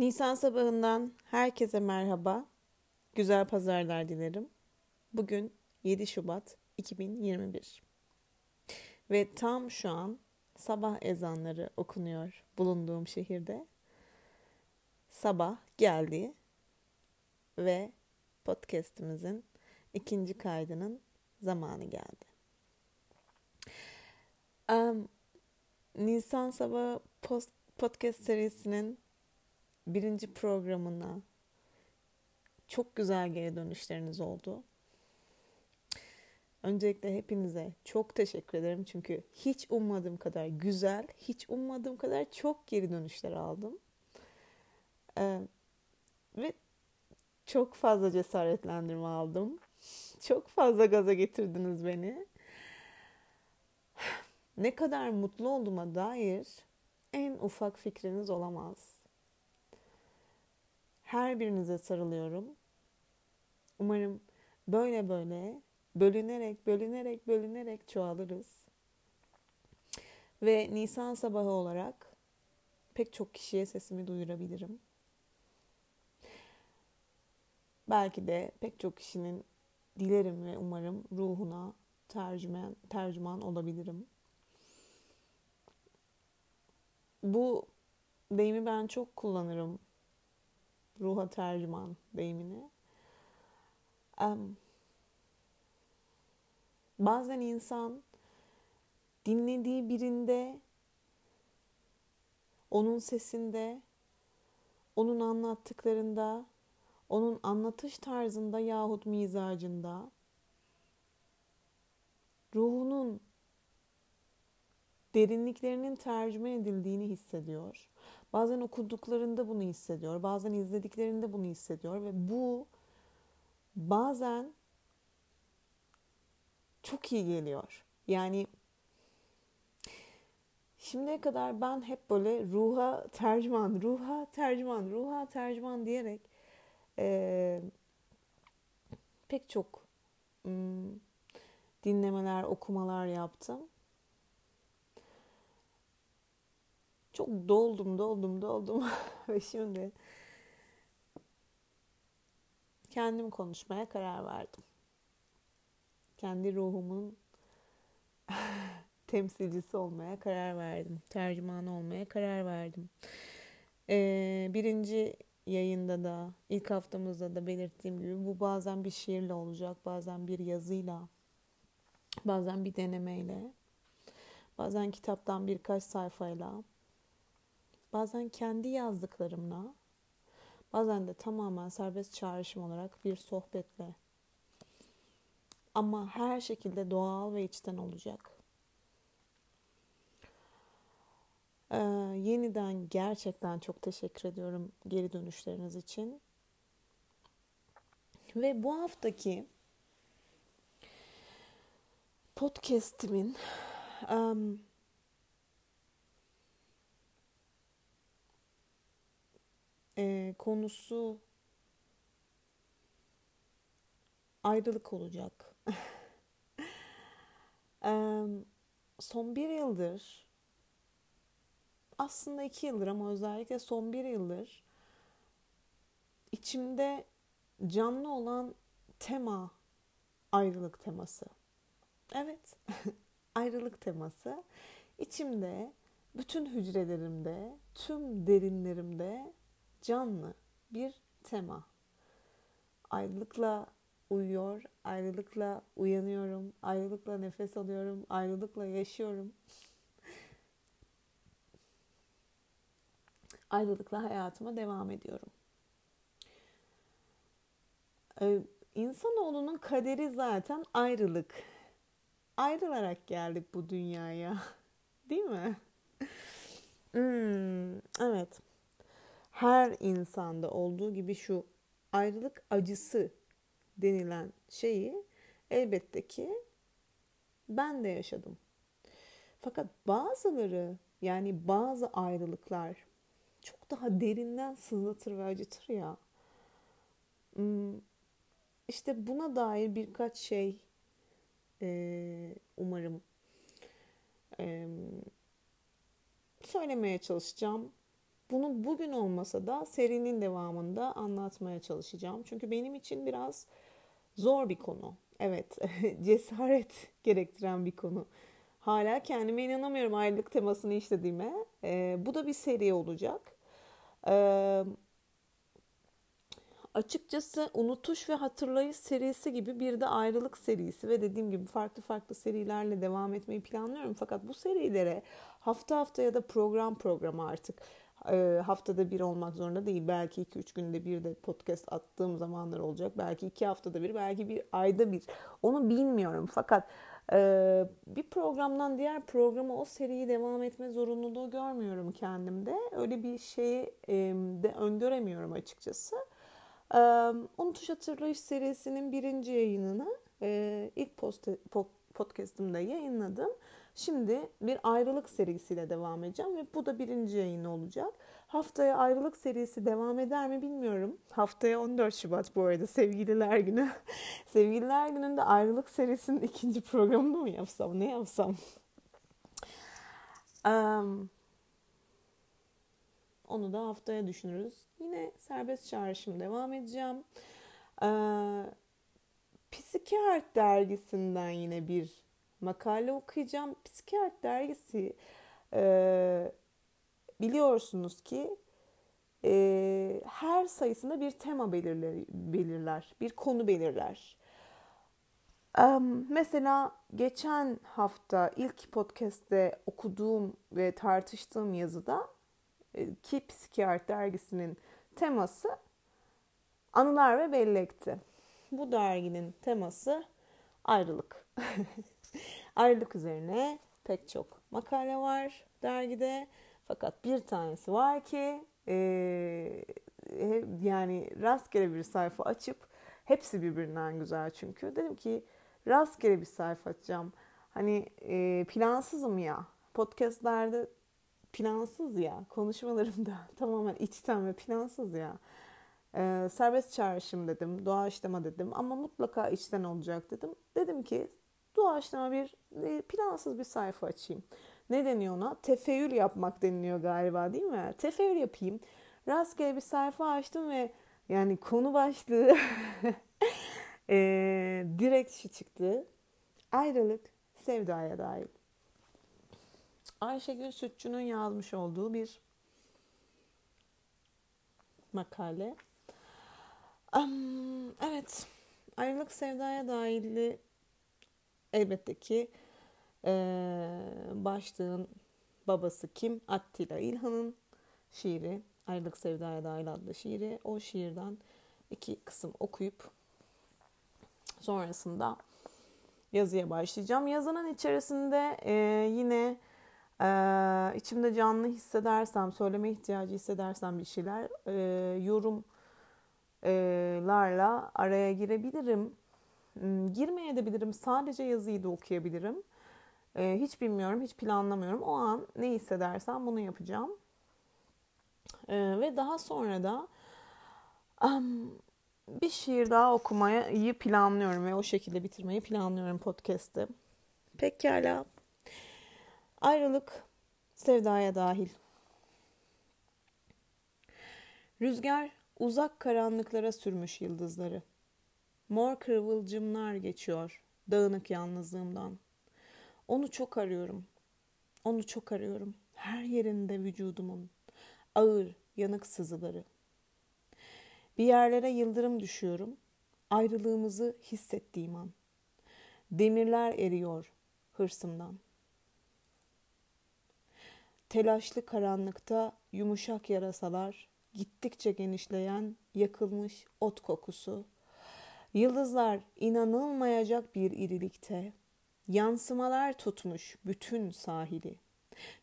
Nisan sabahından herkese merhaba. Güzel pazarlar dilerim. Bugün 7 Şubat 2021. Ve tam şu an sabah ezanları okunuyor bulunduğum şehirde. Sabah geldi ve podcast'imizin ikinci kaydının zamanı geldi. Um, Nisan sabah post podcast serisinin birinci programına çok güzel geri dönüşleriniz oldu. Öncelikle hepinize çok teşekkür ederim çünkü hiç ummadığım kadar güzel, hiç ummadığım kadar çok geri dönüşler aldım. Ee, ve çok fazla cesaretlendirme aldım. Çok fazla gaza getirdiniz beni. Ne kadar mutlu olduğuma dair en ufak fikriniz olamaz. Her birinize sarılıyorum. Umarım böyle böyle bölünerek, bölünerek, bölünerek çoğalırız. Ve Nisan sabahı olarak pek çok kişiye sesimi duyurabilirim. Belki de pek çok kişinin dilerim ve umarım ruhuna tercüman, tercüman olabilirim. Bu deyimi ben çok kullanırım ruha tercüman deyimini. Um, bazen insan dinlediği birinde onun sesinde, onun anlattıklarında, onun anlatış tarzında yahut mizacında ruhunun derinliklerinin tercüme edildiğini hissediyor. Bazen okuduklarında bunu hissediyor, bazen izlediklerinde bunu hissediyor ve bu bazen çok iyi geliyor. Yani şimdiye kadar ben hep böyle ruha tercüman, ruha tercüman, ruha tercüman diyerek e, pek çok m, dinlemeler, okumalar yaptım. Çok doldum, doldum, doldum ve şimdi kendim konuşmaya karar verdim. Kendi ruhumun temsilcisi olmaya karar verdim. Tercüman olmaya karar verdim. Ee, birinci yayında da ilk haftamızda da belirttiğim gibi bu bazen bir şiirle olacak, bazen bir yazıyla, bazen bir denemeyle, bazen kitaptan birkaç sayfayla, bazen kendi yazdıklarımla, bazen de tamamen serbest çağrışım olarak bir sohbetle. Ama her şekilde doğal ve içten olacak. Ee, yeniden gerçekten çok teşekkür ediyorum geri dönüşleriniz için. Ve bu haftaki podcast'imin um, e, konusu ayrılık olacak. e, son bir yıldır aslında iki yıldır ama özellikle son bir yıldır içimde canlı olan tema ayrılık teması. Evet, ayrılık teması içimde bütün hücrelerimde, tüm derinlerimde canlı bir tema. Ayrılıkla uyuyor, ayrılıkla uyanıyorum, ayrılıkla nefes alıyorum, ayrılıkla yaşıyorum. ayrılıkla hayatıma devam ediyorum. Ee, insanoğlunun kaderi zaten ayrılık. Ayrılarak geldik bu dünyaya. Değil mi? Hmm, evet her insanda olduğu gibi şu ayrılık acısı denilen şeyi elbette ki ben de yaşadım. Fakat bazıları yani bazı ayrılıklar çok daha derinden sızlatır ve acıtır ya. Hmm, işte buna dair birkaç şey umarım söylemeye çalışacağım Bunu bugün olmasa da serinin devamında anlatmaya çalışacağım. Çünkü benim için biraz zor bir konu. Evet, cesaret gerektiren bir konu. Hala kendime inanamıyorum ayrılık temasını işlediğime. Ee, bu da bir seri olacak. Ee, açıkçası Unutuş ve Hatırlayış serisi gibi bir de Ayrılık serisi ve dediğim gibi farklı farklı serilerle devam etmeyi planlıyorum. Fakat bu serilere hafta hafta ya da program program artık e, haftada bir olmak zorunda değil. Belki 2-3 günde bir de podcast attığım zamanlar olacak. Belki 2 haftada bir, belki bir ayda bir. Onu bilmiyorum. Fakat e, bir programdan diğer programa o seriyi devam etme zorunluluğu görmüyorum kendimde. Öyle bir şeyi e, de öngöremiyorum açıkçası. E, Unutuş Hatırlayış serisinin birinci yayınını e, ilk post, podcastımda yayınladım. Şimdi bir ayrılık serisiyle devam edeceğim ve bu da birinci yayın olacak. Haftaya ayrılık serisi devam eder mi bilmiyorum. Haftaya 14 Şubat bu arada sevgililer günü. sevgililer gününde ayrılık serisinin ikinci programını mı yapsam ne yapsam? Um, onu da haftaya düşünürüz. Yine serbest çağrışım devam edeceğim. Ee, Psikiyat dergisinden yine bir makale okuyacağım. Psikiyat dergisi e, biliyorsunuz ki e, her sayısında bir tema belirler, belirler, bir konu belirler. Um, mesela geçen hafta ilk podcast'te okuduğum ve tartıştığım yazıda e, ki Psikiyat dergisinin teması anılar ve bellekti. Bu derginin teması ayrılık. Ayrılık üzerine pek çok makale var dergide. Fakat bir tanesi var ki e, yani rastgele bir sayfa açıp hepsi birbirinden güzel çünkü. Dedim ki rastgele bir sayfa açacağım. Hani e, plansızım ya. Podcastlerde plansız ya. Konuşmalarımda tamamen içten ve plansız ya. E, serbest çağrışım dedim. Doğaçlama dedim. Ama mutlaka içten olacak dedim. Dedim ki doğaçlama bir e, plansız bir sayfa açayım. Ne deniyor ona? Tefeül yapmak deniliyor galiba değil mi? Tefeül yapayım. Rastgele bir sayfa açtım ve yani konu başlığı e, direkt şu çıktı. Ayrılık sevdaya dair. Ayşegül Sütçü'nün yazmış olduğu bir makale. Um, evet, ayrılık sevdaya dair elbette ki e, başlığın babası kim? Attila İlhan'ın şiiri. Ayrılık Sevdaya Dahil adlı şiiri. O şiirden iki kısım okuyup sonrasında yazıya başlayacağım. Yazının içerisinde e, yine e, içimde canlı hissedersem, söyleme ihtiyacı hissedersem bir şeyler e, yorumlarla araya girebilirim. Hmm, girmeye de bilirim. Sadece yazıyı da okuyabilirim. Ee, hiç bilmiyorum, hiç planlamıyorum. O an ne hissedersem bunu yapacağım. Ee, ve daha sonra da um, bir şiir daha okumayı planlıyorum ve o şekilde bitirmeyi planlıyorum podcast'ı. Pekala. Ayrılık sevdaya dahil. Rüzgar uzak karanlıklara sürmüş yıldızları. Mor kıvılcımlar geçiyor dağınık yalnızlığımdan. Onu çok arıyorum. Onu çok arıyorum. Her yerinde vücudumun. Ağır, yanık sızıları. Bir yerlere yıldırım düşüyorum. Ayrılığımızı hissettiğim an. Demirler eriyor hırsımdan. Telaşlı karanlıkta yumuşak yarasalar, gittikçe genişleyen yakılmış ot kokusu, Yıldızlar inanılmayacak bir irilikte, yansımalar tutmuş bütün sahili.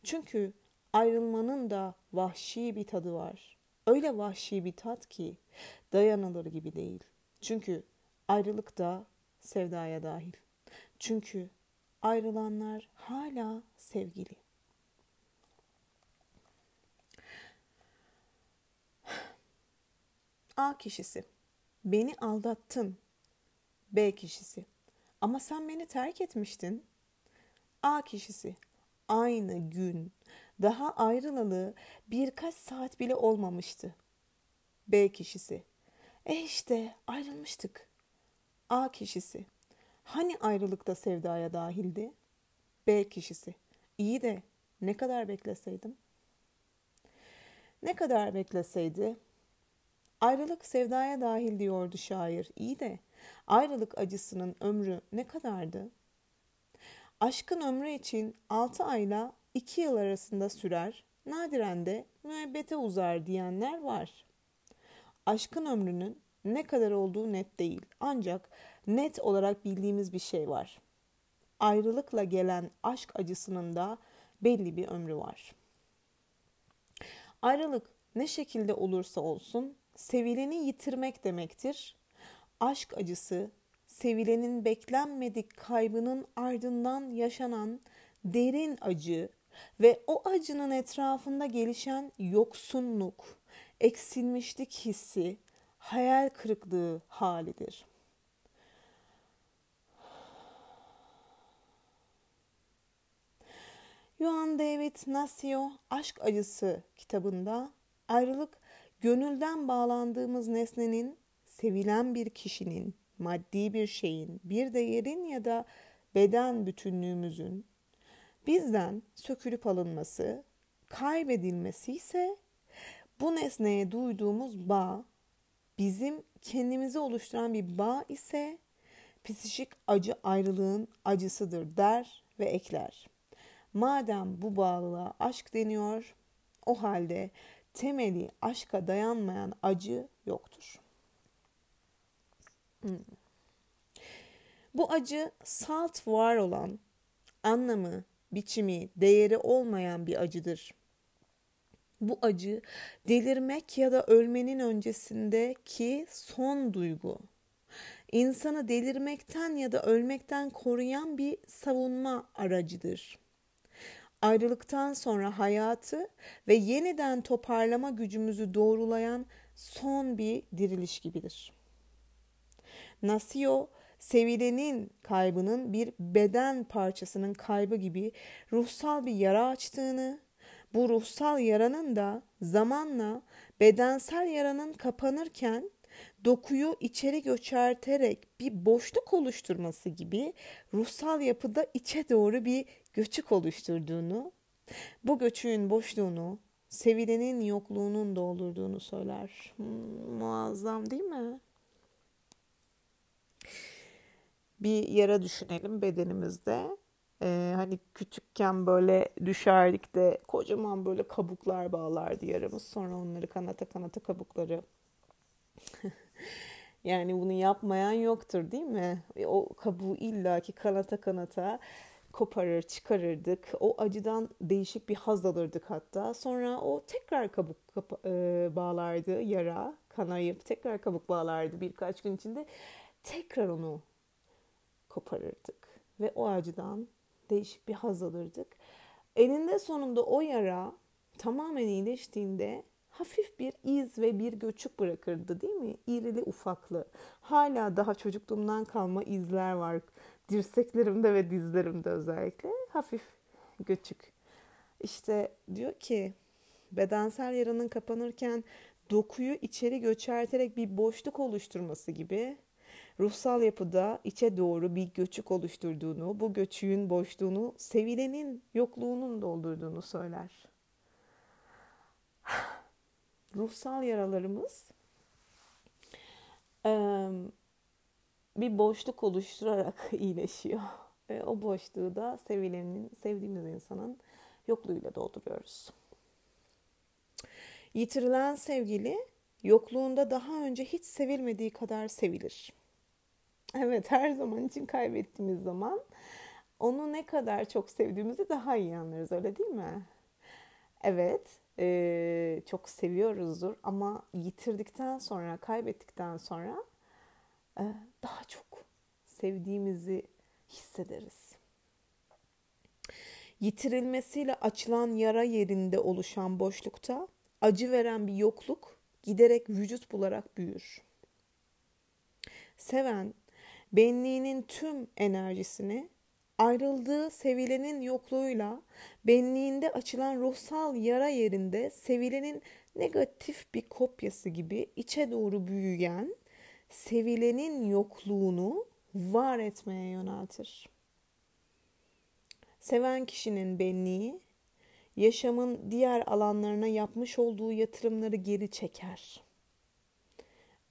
Çünkü ayrılmanın da vahşi bir tadı var. Öyle vahşi bir tat ki dayanılır gibi değil. Çünkü ayrılık da sevdaya dahil. Çünkü ayrılanlar hala sevgili. A kişisi Beni aldattın. B kişisi. Ama sen beni terk etmiştin. A kişisi. Aynı gün Daha ayrılalı birkaç saat bile olmamıştı. B kişisi. E işte ayrılmıştık. A kişisi. Hani ayrılıkta sevdaya dahildi? B kişisi. İyi de ne kadar bekleseydim? Ne kadar bekleseydi? Ayrılık sevdaya dahil diyordu şair. İyi de ayrılık acısının ömrü ne kadardı? Aşkın ömrü için 6 ayla 2 yıl arasında sürer, nadiren de müebbete uzar diyenler var. Aşkın ömrünün ne kadar olduğu net değil. Ancak net olarak bildiğimiz bir şey var. Ayrılıkla gelen aşk acısının da belli bir ömrü var. Ayrılık ne şekilde olursa olsun sevileni yitirmek demektir. Aşk acısı sevilenin beklenmedik kaybının ardından yaşanan derin acı ve o acının etrafında gelişen yoksunluk, eksilmişlik hissi, hayal kırıklığı halidir. Joan David Nasio Aşk Acısı kitabında ayrılık gönülden bağlandığımız nesnenin, sevilen bir kişinin, maddi bir şeyin, bir değerin ya da beden bütünlüğümüzün bizden sökülüp alınması, kaybedilmesi ise bu nesneye duyduğumuz bağ, bizim kendimizi oluşturan bir bağ ise psikik acı ayrılığın acısıdır der ve ekler. Madem bu bağlılığa aşk deniyor, o halde temeli aşka dayanmayan acı yoktur. Hmm. Bu acı salt var olan, anlamı, biçimi, değeri olmayan bir acıdır. Bu acı delirmek ya da ölmenin öncesindeki son duygu. İnsanı delirmekten ya da ölmekten koruyan bir savunma aracıdır. Ayrılıktan sonra hayatı ve yeniden toparlama gücümüzü doğrulayan son bir diriliş gibidir. Nasio sevilenin kaybının bir beden parçasının kaybı gibi ruhsal bir yara açtığını, bu ruhsal yaranın da zamanla bedensel yaranın kapanırken dokuyu içeri göçerterek bir boşluk oluşturması gibi ruhsal yapıda içe doğru bir göçük oluşturduğunu, bu göçüğün boşluğunu sevilenin yokluğunun doldurduğunu söyler. Hmm, muazzam değil mi? bir yara düşünelim bedenimizde. Ee, hani küçükken böyle düşerdik de kocaman böyle kabuklar bağlardı yaramız. Sonra onları kanata kanata kabukları. yani bunu yapmayan yoktur değil mi? O kabuğu illaki kanata kanata koparır, çıkarırdık. O acıdan değişik bir haz alırdık hatta. Sonra o tekrar kabuk kapa- e, bağlardı yara, kanayıp tekrar kabuk bağlardı birkaç gün içinde. Tekrar onu koparırdık ve o acıdan değişik bir haz alırdık. Eninde sonunda o yara tamamen iyileştiğinde hafif bir iz ve bir göçük bırakırdı değil mi? İrili ufaklı. Hala daha çocukluğumdan kalma izler var. Dirseklerimde ve dizlerimde özellikle. Hafif göçük. İşte diyor ki bedensel yaranın kapanırken dokuyu içeri göçerterek bir boşluk oluşturması gibi ruhsal yapıda içe doğru bir göçük oluşturduğunu, bu göçüğün boşluğunu sevilenin yokluğunun doldurduğunu söyler. Ruhsal yaralarımız bir boşluk oluşturarak iyileşiyor. Ve o boşluğu da sevilenin, sevdiğimiz insanın yokluğuyla dolduruyoruz. Yitirilen sevgili yokluğunda daha önce hiç sevilmediği kadar sevilir. Evet her zaman için kaybettiğimiz zaman onu ne kadar çok sevdiğimizi daha iyi anlarız öyle değil mi? Evet e, çok seviyoruzdur ama yitirdikten sonra kaybettikten sonra daha çok sevdiğimizi hissederiz. Yitirilmesiyle açılan yara yerinde oluşan boşlukta acı veren bir yokluk giderek vücut bularak büyür. Seven benliğinin tüm enerjisini ayrıldığı sevilenin yokluğuyla benliğinde açılan ruhsal yara yerinde sevilenin negatif bir kopyası gibi içe doğru büyüyen sevilenin yokluğunu var etmeye yöneltir. Seven kişinin benliği yaşamın diğer alanlarına yapmış olduğu yatırımları geri çeker.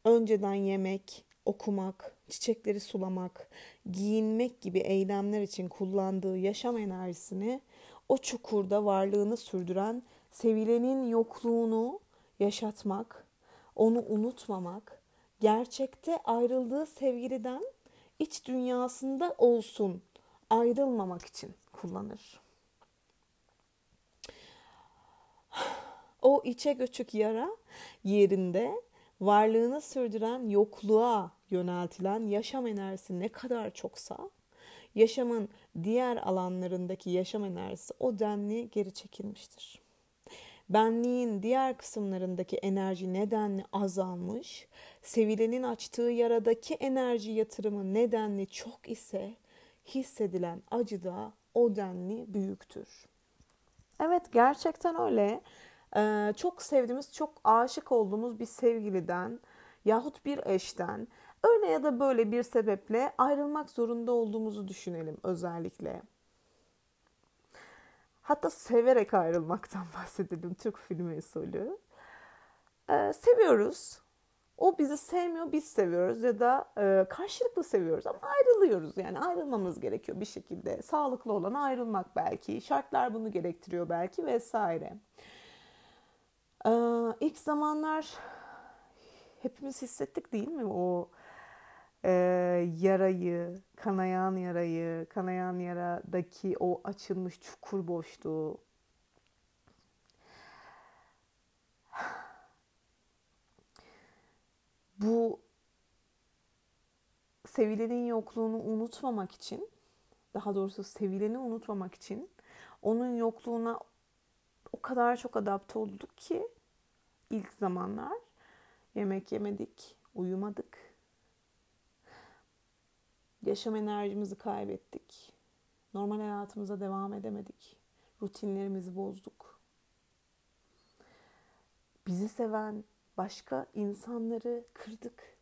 Önceden yemek, okumak, çiçekleri sulamak, giyinmek gibi eylemler için kullandığı yaşam enerjisini o çukurda varlığını sürdüren sevilenin yokluğunu yaşatmak, onu unutmamak, gerçekte ayrıldığı sevgiliden iç dünyasında olsun, ayrılmamak için kullanır. O içe göçük yara yerinde varlığını sürdüren yokluğa yöneltilen yaşam enerjisi ne kadar çoksa yaşamın diğer alanlarındaki yaşam enerjisi o denli geri çekilmiştir. Benliğin diğer kısımlarındaki enerji nedenli azalmış, sevilenin açtığı yaradaki enerji yatırımı nedenli çok ise hissedilen acı da o denli büyüktür. Evet gerçekten öyle. Ee, çok sevdiğimiz, çok aşık olduğumuz bir sevgiliden yahut bir eşten öyle ya da böyle bir sebeple ayrılmak zorunda olduğumuzu düşünelim özellikle. Hatta severek ayrılmaktan bahsedelim Türk filmi usulü. Ee, seviyoruz. O bizi sevmiyor, biz seviyoruz ya da e, karşılıklı seviyoruz ama ayrılıyoruz. Yani ayrılmamız gerekiyor bir şekilde. Sağlıklı olan ayrılmak belki, şartlar bunu gerektiriyor belki vesaire. Ee, ilk zamanlar hepimiz hissettik değil mi o e, yarayı, kanayan yarayı, kanayan yaradaki o açılmış çukur boşluğu. Bu sevilenin yokluğunu unutmamak için, daha doğrusu sevileni unutmamak için onun yokluğuna o kadar çok adapte olduk ki ilk zamanlar yemek yemedik, uyumadık. Yaşam enerjimizi kaybettik. Normal hayatımıza devam edemedik. Rutinlerimizi bozduk. Bizi seven başka insanları kırdık.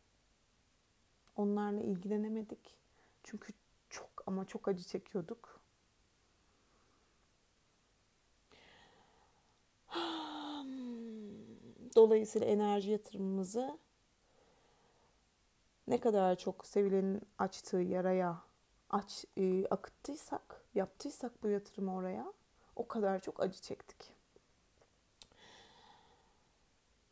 Onlarla ilgilenemedik. Çünkü çok ama çok acı çekiyorduk. Dolayısıyla enerji yatırımımızı ne kadar çok sevilenin açtığı yaraya aç, e, akıttıysak, yaptıysak bu yatırımı oraya o kadar çok acı çektik.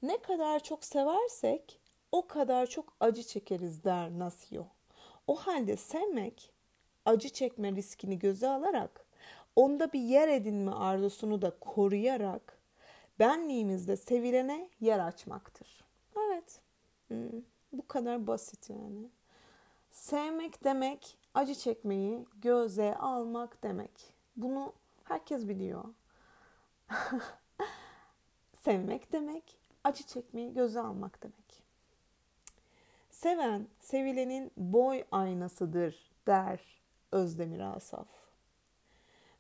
Ne kadar çok seversek o kadar çok acı çekeriz der Nasio. O halde sevmek acı çekme riskini göze alarak onda bir yer edinme arzusunu da koruyarak benliğimizde sevilene yer açmaktır. Evet. Hmm, bu kadar basit yani. Sevmek demek acı çekmeyi göze almak demek. Bunu herkes biliyor. Sevmek demek acı çekmeyi göze almak demek. Seven, sevilenin boy aynasıdır der Özdemir Asaf.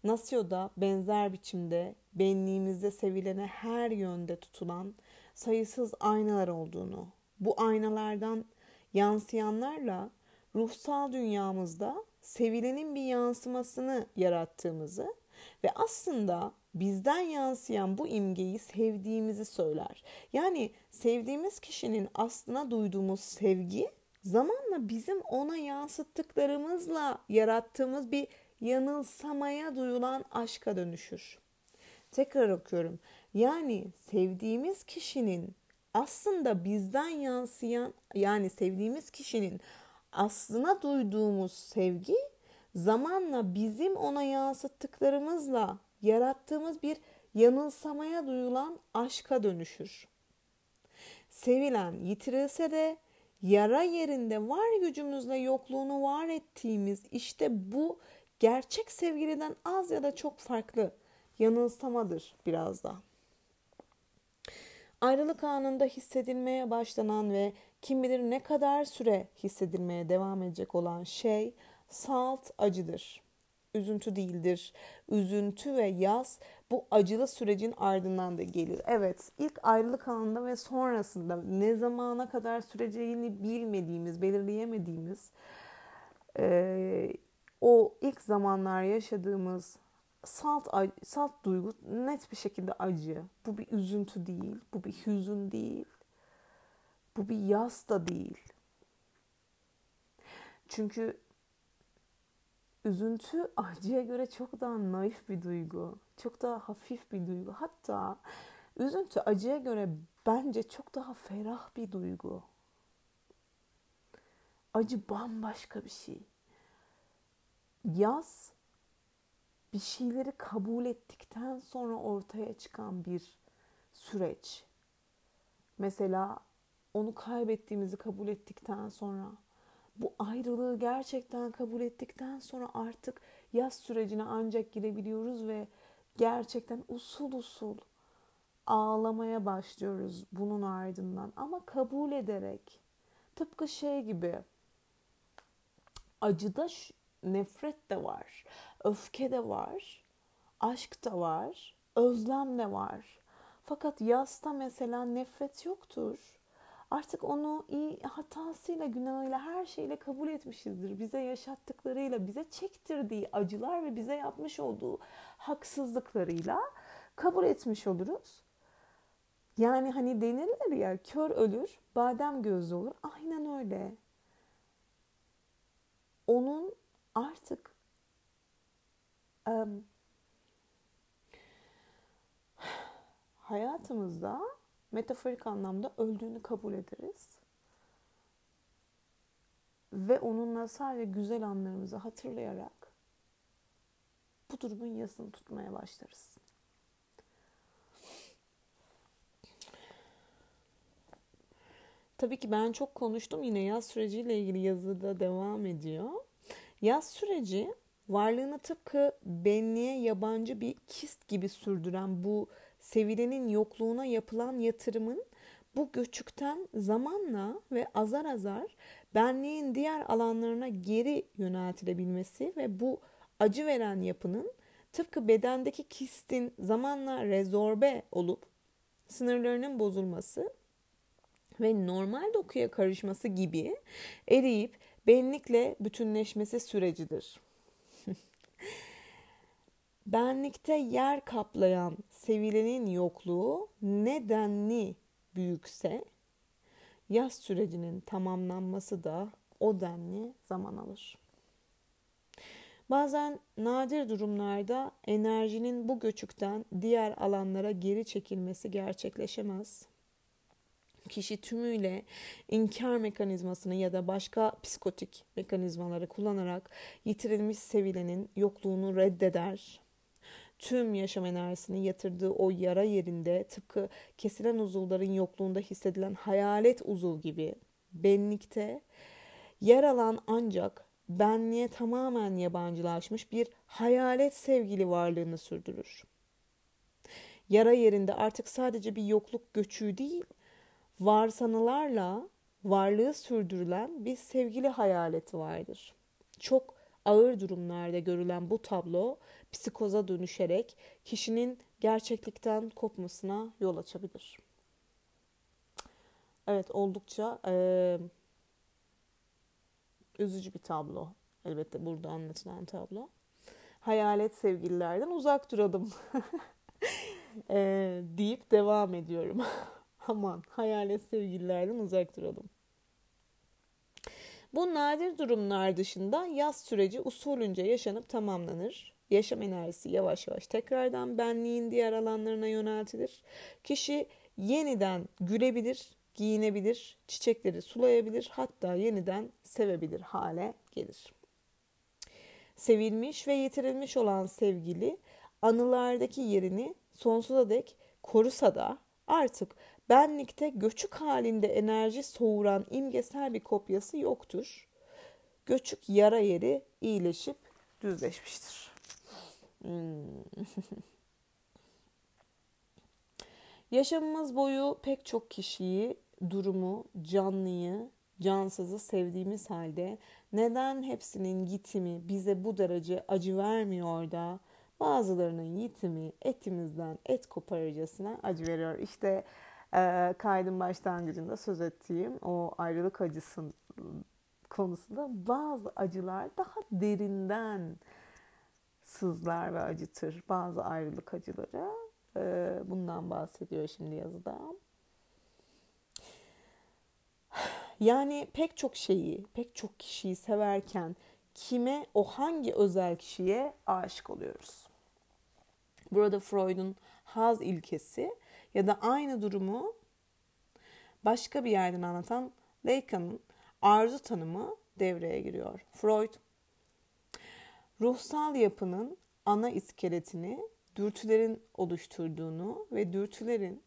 Nasyo'da benzer biçimde benliğimizde sevilene her yönde tutulan sayısız aynalar olduğunu, bu aynalardan yansıyanlarla ruhsal dünyamızda sevilenin bir yansımasını yarattığımızı ve aslında bizden yansıyan bu imgeyi sevdiğimizi söyler. Yani sevdiğimiz kişinin aslına duyduğumuz sevgi zamanla bizim ona yansıttıklarımızla yarattığımız bir yanılsamaya duyulan aşka dönüşür. Tekrar okuyorum. Yani sevdiğimiz kişinin aslında bizden yansıyan yani sevdiğimiz kişinin aslına duyduğumuz sevgi zamanla bizim ona yansıttıklarımızla yarattığımız bir yanılsamaya duyulan aşka dönüşür. Sevilen yitirilse de yara yerinde var gücümüzle yokluğunu var ettiğimiz işte bu gerçek sevgiliden az ya da çok farklı yanılsamadır biraz da. Ayrılık anında hissedilmeye başlanan ve kim bilir ne kadar süre hissedilmeye devam edecek olan şey salt acıdır. üzüntü değildir. Üzüntü ve yaz bu acılı sürecin ardından da gelir. Evet ilk ayrılık anında ve sonrasında ne zamana kadar süreceğini bilmediğimiz, belirleyemediğimiz e, o ilk zamanlar yaşadığımız salt salt duygu net bir şekilde acı. Bu bir üzüntü değil, bu bir hüzün değil. Bu bir yas da değil. Çünkü üzüntü acıya göre çok daha naif bir duygu. Çok daha hafif bir duygu. Hatta üzüntü acıya göre bence çok daha ferah bir duygu. Acı bambaşka bir şey. Yaz bir şeyleri kabul ettikten sonra ortaya çıkan bir süreç. Mesela onu kaybettiğimizi kabul ettikten sonra bu ayrılığı gerçekten kabul ettikten sonra artık yaz sürecine ancak girebiliyoruz ve gerçekten usul usul ağlamaya başlıyoruz bunun ardından ama kabul ederek tıpkı şey gibi acıda nefret de var, öfke de var, aşk da var, özlem de var. Fakat yasta mesela nefret yoktur. Artık onu iyi hatasıyla, günahıyla, her şeyle kabul etmişizdir. Bize yaşattıklarıyla, bize çektirdiği acılar ve bize yapmış olduğu haksızlıklarıyla kabul etmiş oluruz. Yani hani denirler ya kör ölür, badem gözlü olur. Aynen öyle. Onun artık um, hayatımızda metaforik anlamda öldüğünü kabul ederiz. Ve onunla sadece güzel anlarımızı hatırlayarak bu durumun yasını tutmaya başlarız. Tabii ki ben çok konuştum. Yine yaz süreciyle ilgili yazıda devam ediyor. Yaz süreci varlığını tıpkı benliğe yabancı bir kist gibi sürdüren bu sevilenin yokluğuna yapılan yatırımın bu göçükten zamanla ve azar azar benliğin diğer alanlarına geri yöneltilebilmesi ve bu acı veren yapının tıpkı bedendeki kistin zamanla rezorbe olup sınırlarının bozulması ve normal dokuya karışması gibi eriyip benlikle bütünleşmesi sürecidir. Benlikte yer kaplayan sevilenin yokluğu nedenli büyükse yaz sürecinin tamamlanması da o denli zaman alır. Bazen nadir durumlarda enerjinin bu göçükten diğer alanlara geri çekilmesi gerçekleşemez kişi tümüyle inkar mekanizmasını ya da başka psikotik mekanizmaları kullanarak yitirilmiş sevilenin yokluğunu reddeder. Tüm yaşam enerjisini yatırdığı o yara yerinde tıpkı kesilen uzuvların yokluğunda hissedilen hayalet uzuv gibi benlikte yer alan ancak benliğe tamamen yabancılaşmış bir hayalet sevgili varlığını sürdürür. Yara yerinde artık sadece bir yokluk göçüğü değil, varsanılarla varlığı sürdürülen bir sevgili hayaleti vardır. Çok ağır durumlarda görülen bu tablo psikoza dönüşerek kişinin gerçeklikten kopmasına yol açabilir. Evet oldukça e, üzücü bir tablo. Elbette burada anlatılan tablo. Hayalet sevgililerden uzak duralım e, deyip devam ediyorum. Aman hayalet sevgililerden uzak duralım. Bu nadir durumlar dışında yaz süreci usulünce yaşanıp tamamlanır. Yaşam enerjisi yavaş yavaş tekrardan benliğin diğer alanlarına yöneltilir. Kişi yeniden gülebilir, giyinebilir, çiçekleri sulayabilir, hatta yeniden sevebilir hale gelir. Sevilmiş ve yitirilmiş olan sevgili anılardaki yerini sonsuza dek korusa da artık benlikte göçük halinde enerji soğuran imgesel bir kopyası yoktur. Göçük yara yeri iyileşip düzleşmiştir. Hmm. Yaşamımız boyu pek çok kişiyi, durumu, canlıyı cansızı sevdiğimiz halde neden hepsinin gitimi bize bu derece acı vermiyor da bazılarının yitimi etimizden et koparıcısına acı veriyor. İşte e, kaydın başlangıcında söz ettiğim o ayrılık acısın konusunda bazı acılar daha derinden sızlar ve acıtır. Bazı ayrılık acıları e, bundan bahsediyor şimdi yazıda. Yani pek çok şeyi, pek çok kişiyi severken kime, o hangi özel kişiye aşık oluyoruz? Burada Freud'un haz ilkesi ya da aynı durumu başka bir yerden anlatan Lacan'ın arzu tanımı devreye giriyor. Freud, ruhsal yapının ana iskeletini dürtülerin oluşturduğunu ve dürtülerin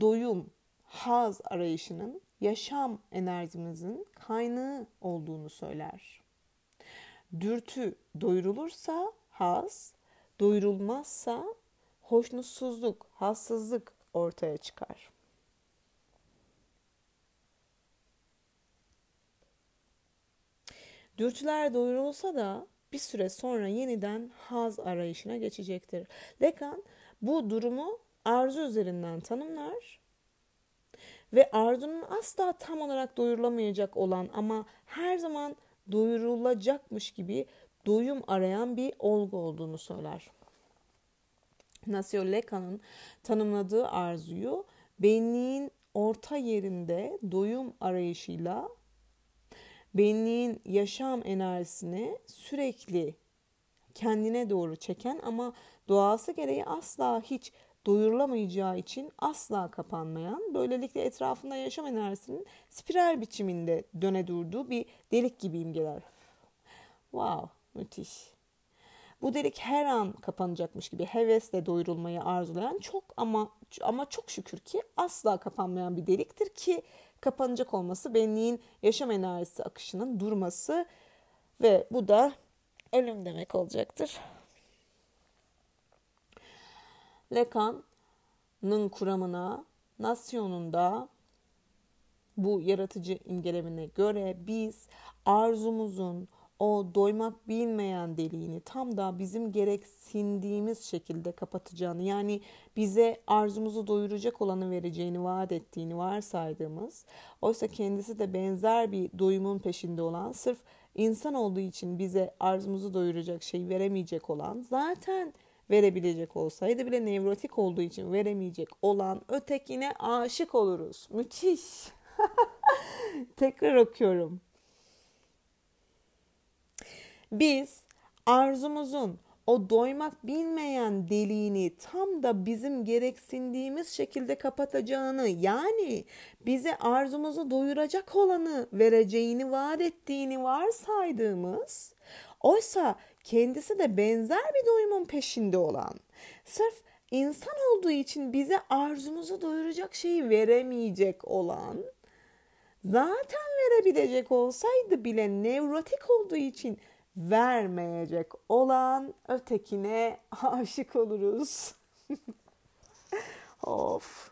doyum, haz arayışının yaşam enerjimizin kaynağı olduğunu söyler. Dürtü doyurulursa haz, doyurulmazsa hoşnutsuzluk, hassızlık ortaya çıkar. Dürtüler doyurulsa da bir süre sonra yeniden haz arayışına geçecektir. Lacan bu durumu arzu üzerinden tanımlar ve arzunun asla tam olarak doyurulamayacak olan ama her zaman doyurulacakmış gibi doyum arayan bir olgu olduğunu söyler. Nasio Lacan'ın tanımladığı arzuyu benliğin orta yerinde doyum arayışıyla benliğin yaşam enerjisini sürekli kendine doğru çeken ama doğası gereği asla hiç doyurulamayacağı için asla kapanmayan, böylelikle etrafında yaşam enerjisinin spiral biçiminde döne durduğu bir delik gibi imgeler. Wow, müthiş. Bu delik her an kapanacakmış gibi hevesle doyurulmayı arzulayan çok ama ama çok şükür ki asla kapanmayan bir deliktir ki kapanacak olması benliğin yaşam enerjisi akışının durması ve bu da ölüm demek olacaktır. Lacan'ın kuramına, nasyonunda bu yaratıcı imgelemine göre biz arzumuzun, o doymak bilmeyen deliğini tam da bizim gereksindiğimiz şekilde kapatacağını yani bize arzumuzu doyuracak olanı vereceğini vaat ettiğini varsaydığımız oysa kendisi de benzer bir doyumun peşinde olan sırf insan olduğu için bize arzumuzu doyuracak şey veremeyecek olan zaten verebilecek olsaydı bile nevrotik olduğu için veremeyecek olan ötekine aşık oluruz. Müthiş. Tekrar okuyorum. Biz arzumuzun o doymak bilmeyen deliğini tam da bizim gereksindiğimiz şekilde kapatacağını yani bize arzumuzu doyuracak olanı vereceğini vaat ettiğini varsaydığımız oysa kendisi de benzer bir doyumun peşinde olan sırf insan olduğu için bize arzumuzu doyuracak şeyi veremeyecek olan zaten verebilecek olsaydı bile nevrotik olduğu için vermeyecek olan ötekine aşık oluruz. of.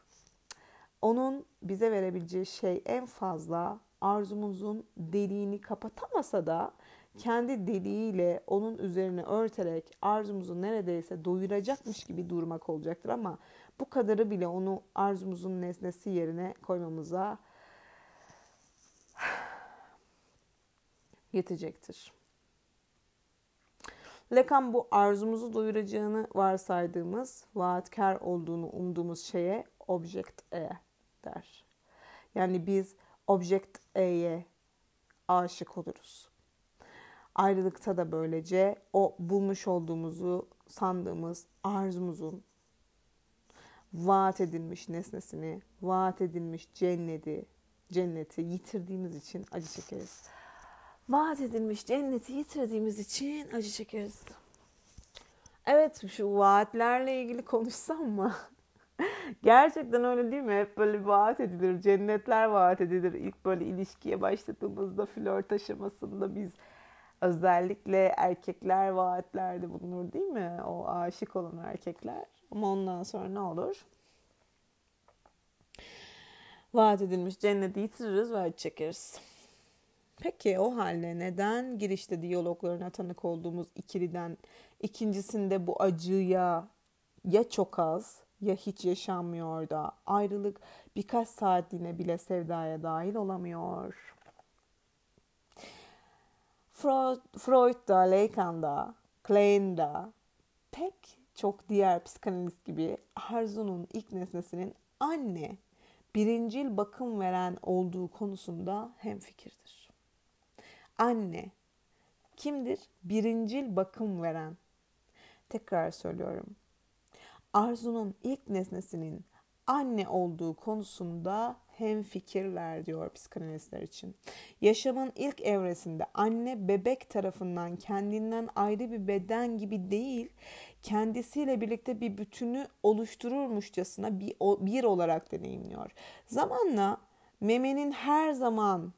Onun bize verebileceği şey en fazla arzumuzun deliğini kapatamasa da kendi deliğiyle onun üzerine örterek arzumuzu neredeyse doyuracakmış gibi durmak olacaktır ama bu kadarı bile onu arzumuzun nesnesi yerine koymamıza yetecektir. Lacan bu arzumuzu doyuracağını varsaydığımız, vaatkar olduğunu umduğumuz şeye object E der. Yani biz object E'ye aşık oluruz. Ayrılıkta da böylece o bulmuş olduğumuzu sandığımız arzumuzun vaat edilmiş nesnesini, vaat edilmiş cenneti, cenneti yitirdiğimiz için acı çekeriz vaat edilmiş cenneti yitirdiğimiz için acı çekeriz. Evet şu vaatlerle ilgili konuşsam mı? Gerçekten öyle değil mi? Hep böyle vaat edilir. Cennetler vaat edilir. İlk böyle ilişkiye başladığımızda flört aşamasında biz özellikle erkekler vaatlerde bulunur değil mi? O aşık olan erkekler. Ama ondan sonra ne olur? vaat edilmiş cenneti yitiririz ve acı çekeriz. Peki o halde neden girişte diyaloglarına tanık olduğumuz ikiliden ikincisinde bu acıya ya çok az ya hiç yaşanmıyor da ayrılık birkaç saatliğine bile sevdaya dahil olamıyor. Freud, da, Lacan da, Klein da pek çok diğer psikanalist gibi Arzu'nun ilk nesnesinin anne, birincil bakım veren olduğu konusunda hemfikirdir. Anne, kimdir? Birincil bakım veren. Tekrar söylüyorum. Arzu'nun ilk nesnesinin anne olduğu konusunda hem fikirler diyor psikanalistler için. Yaşamın ilk evresinde anne bebek tarafından kendinden ayrı bir beden gibi değil, kendisiyle birlikte bir bütünü oluştururmuşçasına bir, bir olarak deneyimliyor. Zamanla memenin her zaman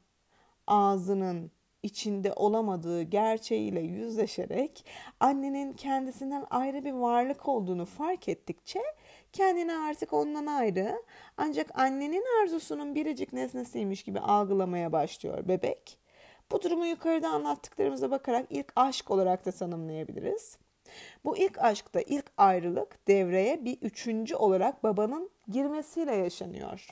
ağzının içinde olamadığı gerçeğiyle yüzleşerek annenin kendisinden ayrı bir varlık olduğunu fark ettikçe kendini artık ondan ayrı ancak annenin arzusunun biricik nesnesiymiş gibi algılamaya başlıyor bebek. Bu durumu yukarıda anlattıklarımıza bakarak ilk aşk olarak da tanımlayabiliriz. Bu ilk aşkta ilk ayrılık devreye bir üçüncü olarak babanın girmesiyle yaşanıyor.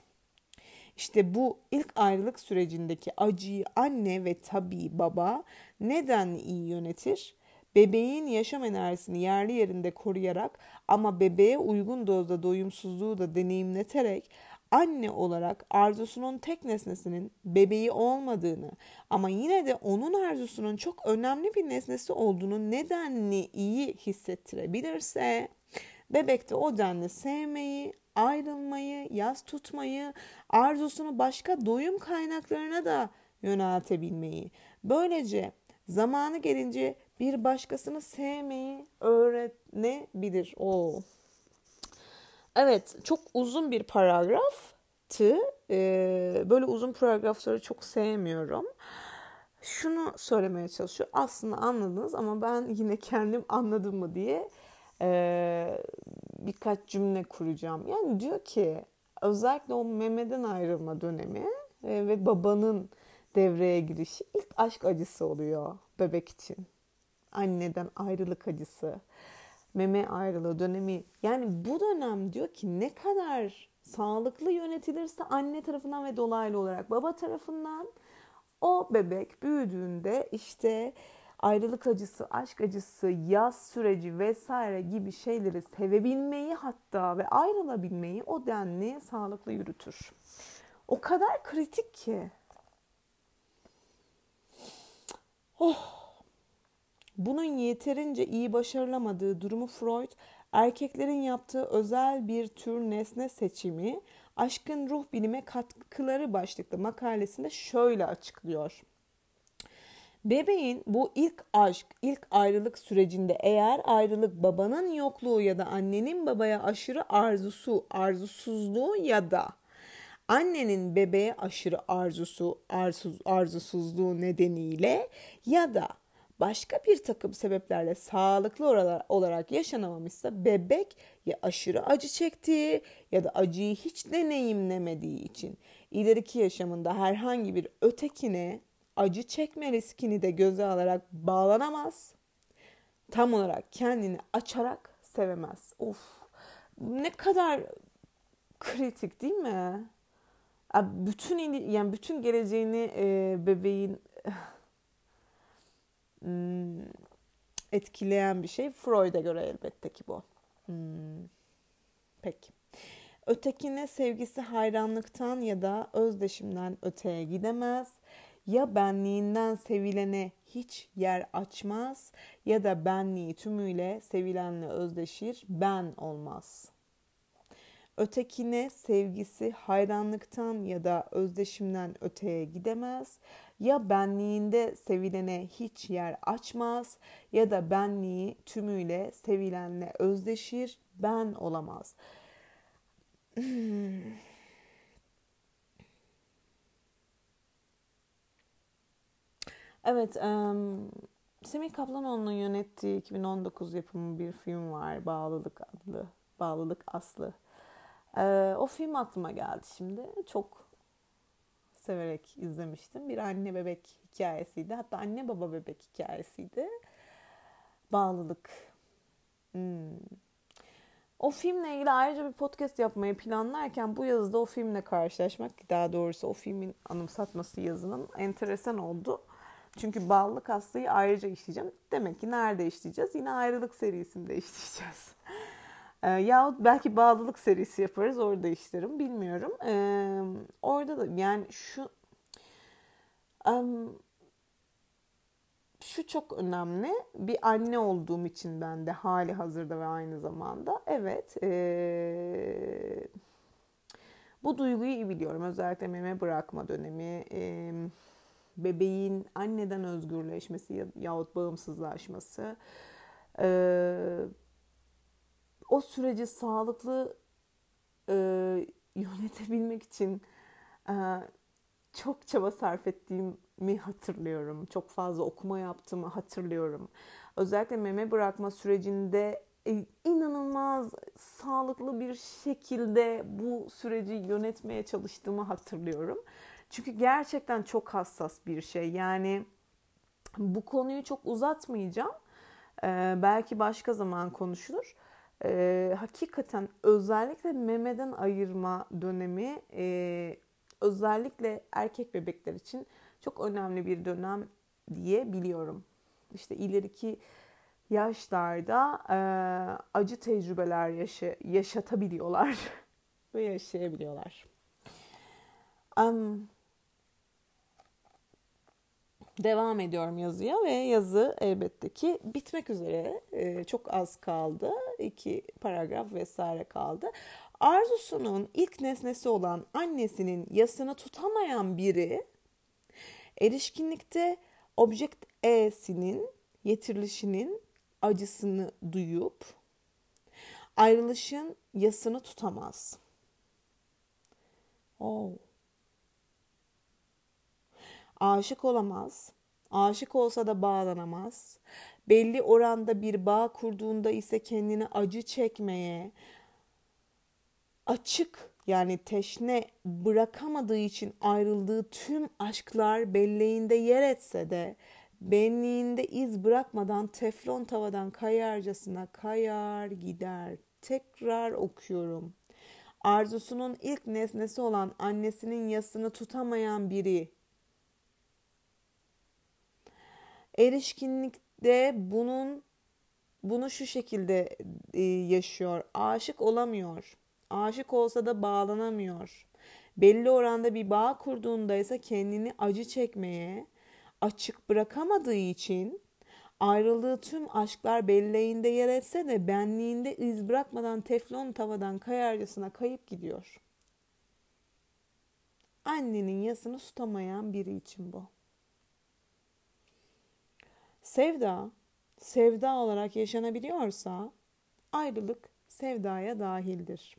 İşte bu ilk ayrılık sürecindeki acıyı anne ve tabii baba neden iyi yönetir? Bebeğin yaşam enerjisini yerli yerinde koruyarak ama bebeğe uygun dozda doyumsuzluğu da deneyimleterek anne olarak arzusunun tek nesnesinin bebeği olmadığını ama yine de onun arzusunun çok önemli bir nesnesi olduğunu nedenli iyi hissettirebilirse bebekte o denli sevmeyi, ayrılmayı, yaz tutmayı, arzusunu başka doyum kaynaklarına da yöneltebilmeyi. Böylece zamanı gelince bir başkasını sevmeyi öğrenebilir. O. Evet, çok uzun bir paragraftı. Ee, böyle uzun paragrafları çok sevmiyorum. Şunu söylemeye çalışıyor. Aslında anladınız ama ben yine kendim anladım mı diye e, birkaç cümle kuracağım. Yani diyor ki özellikle o memeden ayrılma dönemi e, ve babanın devreye girişi ilk aşk acısı oluyor bebek için. Anneden ayrılık acısı, meme ayrılığı dönemi. Yani bu dönem diyor ki ne kadar sağlıklı yönetilirse anne tarafından ve dolaylı olarak baba tarafından o bebek büyüdüğünde işte ayrılık acısı, aşk acısı, yaz süreci vesaire gibi şeyleri sevebilmeyi hatta ve ayrılabilmeyi o denli sağlıklı yürütür. O kadar kritik ki. Oh. Bunun yeterince iyi başarılamadığı durumu Freud, erkeklerin yaptığı özel bir tür nesne seçimi, aşkın ruh bilime katkıları başlıklı makalesinde şöyle açıklıyor. Bebeğin bu ilk aşk, ilk ayrılık sürecinde eğer ayrılık babanın yokluğu ya da annenin babaya aşırı arzusu, arzusuzluğu ya da annenin bebeğe aşırı arzusu, arzusuz, arzusuzluğu nedeniyle ya da başka bir takım sebeplerle sağlıklı olarak yaşanamamışsa bebek ya aşırı acı çektiği ya da acıyı hiç deneyimlemediği için ileriki yaşamında herhangi bir ötekine acı çekme riskini de göze alarak bağlanamaz. Tam olarak kendini açarak sevemez. Of ne kadar kritik değil mi? Bütün yani bütün geleceğini e, bebeğin hmm, etkileyen bir şey Freud'a göre elbette ki bu. Hmm. Peki. Ötekine sevgisi hayranlıktan ya da özdeşimden öteye gidemez ya benliğinden sevilene hiç yer açmaz ya da benliği tümüyle sevilenle özdeşir, ben olmaz. Ötekine sevgisi hayranlıktan ya da özdeşimden öteye gidemez. Ya benliğinde sevilene hiç yer açmaz ya da benliği tümüyle sevilenle özdeşir, ben olamaz. Evet, um, Semih Kaplanoğlu'nun yönettiği 2019 yapımı bir film var. Bağlılık adlı. Bağlılık Aslı. Ee, o film aklıma geldi şimdi. Çok severek izlemiştim. Bir anne bebek hikayesiydi. Hatta anne baba bebek hikayesiydi. Bağlılık. Hmm. O filmle ilgili ayrıca bir podcast yapmayı planlarken bu yazıda o filmle karşılaşmak, daha doğrusu o filmin anımsatması yazının enteresan oldu. Çünkü bağlılık hastayı ayrıca işleyeceğim. Demek ki nerede işleyeceğiz? Yine ayrılık serisinde işleyeceğiz. E, yahut belki bağlılık serisi yaparız orada işlerim bilmiyorum. E, orada da yani şu um, şu çok önemli. Bir anne olduğum için ben de hali hazırda ve aynı zamanda evet ee, bu duyguyu iyi biliyorum. Özellikle meme bırakma dönemi, e, bebeğin anneden özgürleşmesi yahut bağımsızlaşması, e, o süreci sağlıklı e, yönetebilmek için e, çok çaba sarf ettiğimi hatırlıyorum. Çok fazla okuma yaptığımı hatırlıyorum. Özellikle meme bırakma sürecinde e, inanılmaz sağlıklı bir şekilde bu süreci yönetmeye çalıştığımı hatırlıyorum. Çünkü gerçekten çok hassas bir şey. Yani bu konuyu çok uzatmayacağım. Ee, belki başka zaman konuşulur. Ee, hakikaten özellikle memeden ayırma dönemi e, özellikle erkek bebekler için çok önemli bir dönem diye biliyorum. İşte ileriki yaşlarda e, acı tecrübeler yaşa, yaşatabiliyorlar ve yaşayabiliyorlar. Um, devam ediyorum yazıya ve yazı elbette ki bitmek üzere. E, çok az kaldı. iki paragraf vesaire kaldı. Arzusunun ilk nesnesi olan annesinin yasını tutamayan biri erişkinlikte object E'sinin yetirilişinin acısını duyup ayrılışın yasını tutamaz. Oh. Aşık olamaz. Aşık olsa da bağlanamaz. Belli oranda bir bağ kurduğunda ise kendini acı çekmeye, açık yani teşne bırakamadığı için ayrıldığı tüm aşklar belleğinde yer etse de benliğinde iz bırakmadan teflon tavadan kayarcasına kayar gider. Tekrar okuyorum. Arzusunun ilk nesnesi olan annesinin yasını tutamayan biri. Erişkinlikte bunun bunu şu şekilde e, yaşıyor. Aşık olamıyor Aşık olsa da bağlanamıyor. Belli oranda bir bağ kurduğunda ise kendini acı çekmeye açık bırakamadığı için ayrıldığı tüm aşklar belleğinde yer etse de benliğinde iz bırakmadan teflon tavadan kayarcasına kayıp gidiyor. Annenin yasını tutamayan biri için bu. Sevda, sevda olarak yaşanabiliyorsa ayrılık sevdaya dahildir.''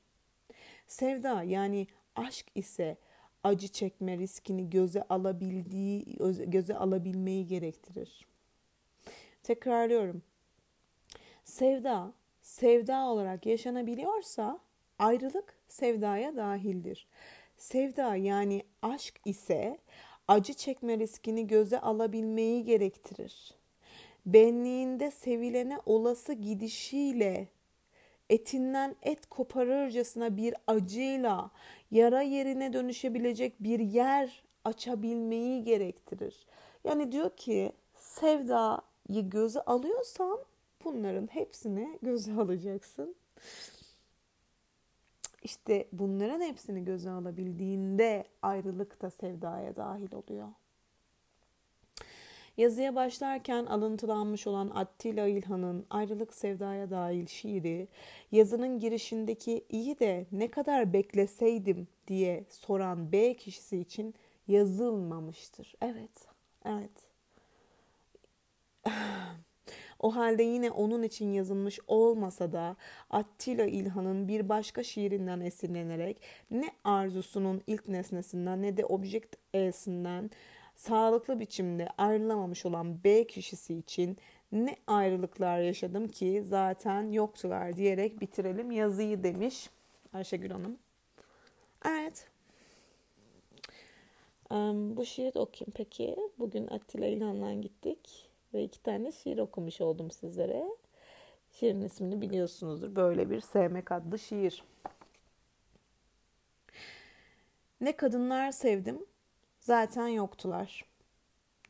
Sevda yani aşk ise acı çekme riskini göze alabildiği göze alabilmeyi gerektirir. Tekrarlıyorum. Sevda sevda olarak yaşanabiliyorsa ayrılık sevdaya dahildir. Sevda yani aşk ise acı çekme riskini göze alabilmeyi gerektirir. Benliğinde sevilene olası gidişiyle etinden et koparırcasına bir acıyla yara yerine dönüşebilecek bir yer açabilmeyi gerektirir. Yani diyor ki sevdayı göze alıyorsan bunların hepsini göze alacaksın. İşte bunların hepsini göze alabildiğinde ayrılık da sevdaya dahil oluyor. Yazıya başlarken alıntılanmış olan Attila İlhan'ın Ayrılık Sevdaya Dahil şiiri, yazının girişindeki iyi de ne kadar bekleseydim diye soran B kişisi için yazılmamıştır. Evet, evet. O halde yine onun için yazılmış olmasa da Attila İlhan'ın bir başka şiirinden esinlenerek ne arzusunun ilk nesnesinden ne de object E'sinden sağlıklı biçimde ayrılamamış olan B kişisi için ne ayrılıklar yaşadım ki zaten yoktular diyerek bitirelim yazıyı demiş Ayşegül Hanım. Evet. Um, bu şiiri de okuyayım peki. Bugün Attila İlhan'la gittik ve iki tane şiir okumuş oldum sizlere. Şiirin ismini biliyorsunuzdur. Böyle bir Sevmek adlı şiir. Ne kadınlar sevdim, zaten yoktular.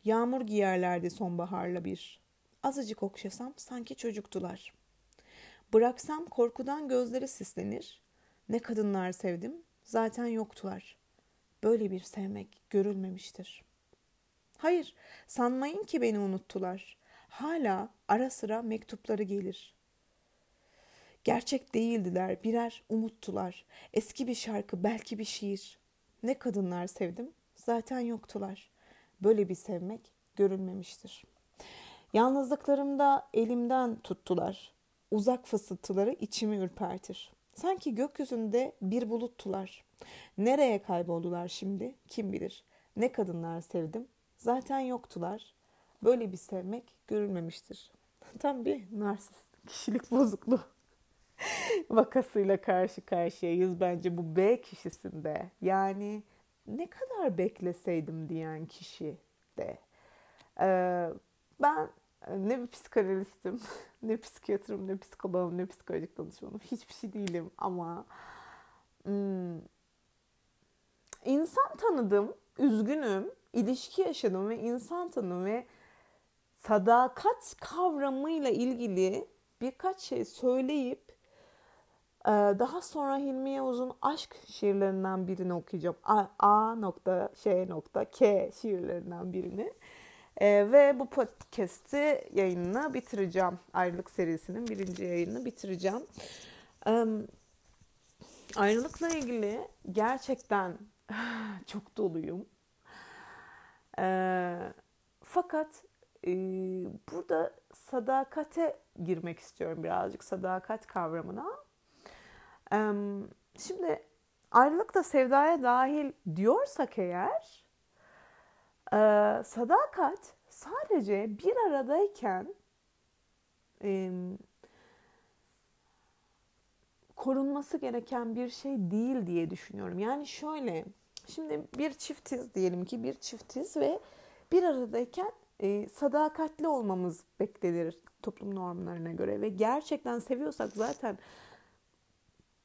Yağmur giyerlerdi sonbaharla bir. Azıcık okşasam sanki çocuktular. Bıraksam korkudan gözleri sislenir. Ne kadınlar sevdim, zaten yoktular. Böyle bir sevmek görülmemiştir. Hayır, sanmayın ki beni unuttular. Hala ara sıra mektupları gelir. Gerçek değildiler, birer umuttular. Eski bir şarkı, belki bir şiir. Ne kadınlar sevdim, zaten yoktular. Böyle bir sevmek görülmemiştir. Yalnızlıklarımda elimden tuttular. Uzak fısıltıları içimi ürpertir. Sanki gökyüzünde bir buluttular. Nereye kayboldular şimdi kim bilir. Ne kadınlar sevdim. Zaten yoktular. Böyle bir sevmek görülmemiştir. Tam bir narsist kişilik bozukluğu vakasıyla karşı karşıyayız bence bu B kişisinde. Yani ne kadar bekleseydim diyen kişi de. Ee, ben ne bir psikanalistim, ne psikiyatrım, ne psikoloğum, ne psikolojik danışmanım. Hiçbir şey değilim ama hmm, insan tanıdım, üzgünüm, ilişki yaşadım ve insan tanıdım ve sadakat kavramıyla ilgili birkaç şey söyleyip daha sonra Hilmi Yavuz'un aşk şiirlerinden birini okuyacağım. A, A nokta Ş nokta K şiirlerinden birini. Ee, ve bu podcast'i yayınını bitireceğim. Ayrılık serisinin birinci yayınını bitireceğim. Ee, ayrılıkla ilgili gerçekten çok doluyum. Ee, fakat e, burada sadakate girmek istiyorum birazcık. Sadakat kavramına. Şimdi ayrılık da sevdaya dahil diyorsak eğer e, sadakat sadece bir aradayken korunması gereken bir şey değil diye düşünüyorum. Yani şöyle, şimdi bir çiftiz diyelim ki bir çiftiz ve bir aradayken e, sadakatli olmamız beklenir toplum normlarına göre ve gerçekten seviyorsak zaten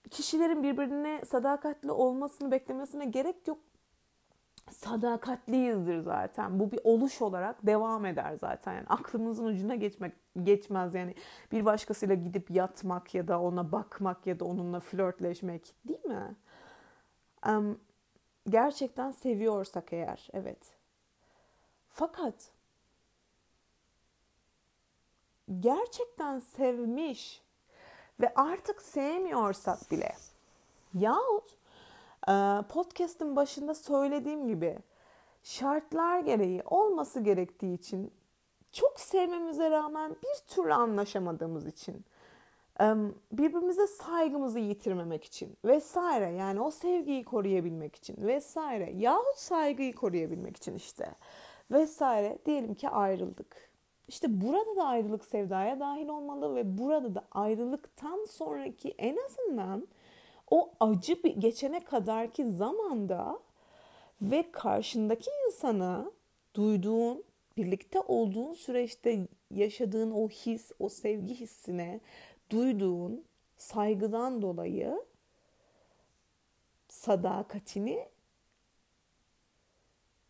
kişilerin birbirine sadakatli olmasını beklemesine gerek yok. Sadakatliyizdir zaten. Bu bir oluş olarak devam eder zaten. Yani aklımızın ucuna geçmek geçmez yani bir başkasıyla gidip yatmak ya da ona bakmak ya da onunla flörtleşmek değil mi? Um, gerçekten seviyorsak eğer evet. Fakat gerçekten sevmiş ve artık sevmiyorsak bile yahut e, podcast'ın başında söylediğim gibi şartlar gereği olması gerektiği için çok sevmemize rağmen bir türlü anlaşamadığımız için e, birbirimize saygımızı yitirmemek için vesaire yani o sevgiyi koruyabilmek için vesaire yahut saygıyı koruyabilmek için işte vesaire diyelim ki ayrıldık işte burada da ayrılık sevdaya dahil olmalı ve burada da ayrılıktan sonraki en azından o acı geçene kadarki zamanda ve karşındaki insana duyduğun, birlikte olduğun süreçte yaşadığın o his, o sevgi hissine duyduğun saygıdan dolayı sadakatini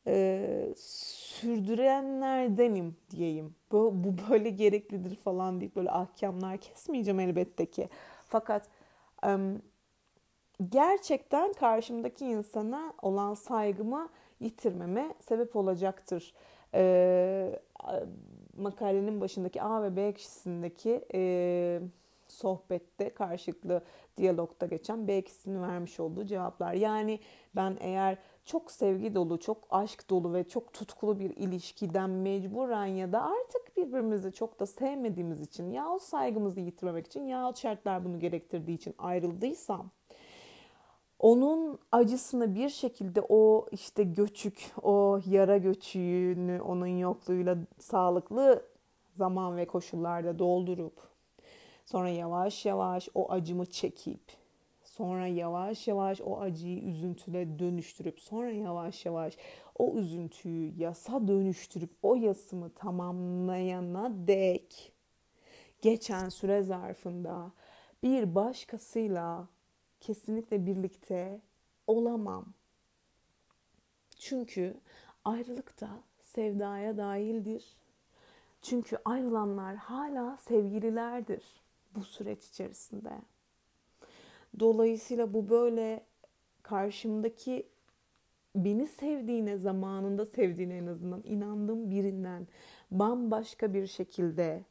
e, sürdürenlerdenim diyeyim. Bu, bu böyle gereklidir falan deyip böyle ahkamlar kesmeyeceğim elbette ki. Fakat e, gerçekten karşımdaki insana olan saygımı yitirmeme sebep olacaktır. E, makalenin başındaki A ve B kişisindeki e, sohbette karşılıklı diyalogda geçen B kişisinin vermiş olduğu cevaplar. Yani ben eğer çok sevgi dolu, çok aşk dolu ve çok tutkulu bir ilişkiden mecburen ya da artık birbirimizi çok da sevmediğimiz için yahut saygımızı yitirmemek için yahut şartlar bunu gerektirdiği için ayrıldıysam onun acısını bir şekilde o işte göçük, o yara göçüğünü onun yokluğuyla sağlıklı zaman ve koşullarda doldurup sonra yavaş yavaş o acımı çekip Sonra yavaş yavaş o acıyı üzüntüle dönüştürüp sonra yavaş yavaş o üzüntüyü yasa dönüştürüp o yasımı tamamlayana dek geçen süre zarfında bir başkasıyla kesinlikle birlikte olamam. Çünkü ayrılık da sevdaya dahildir. Çünkü ayrılanlar hala sevgililerdir bu süreç içerisinde. Dolayısıyla bu böyle karşımdaki beni sevdiğine zamanında sevdiğine en azından inandığım birinden bambaşka bir şekilde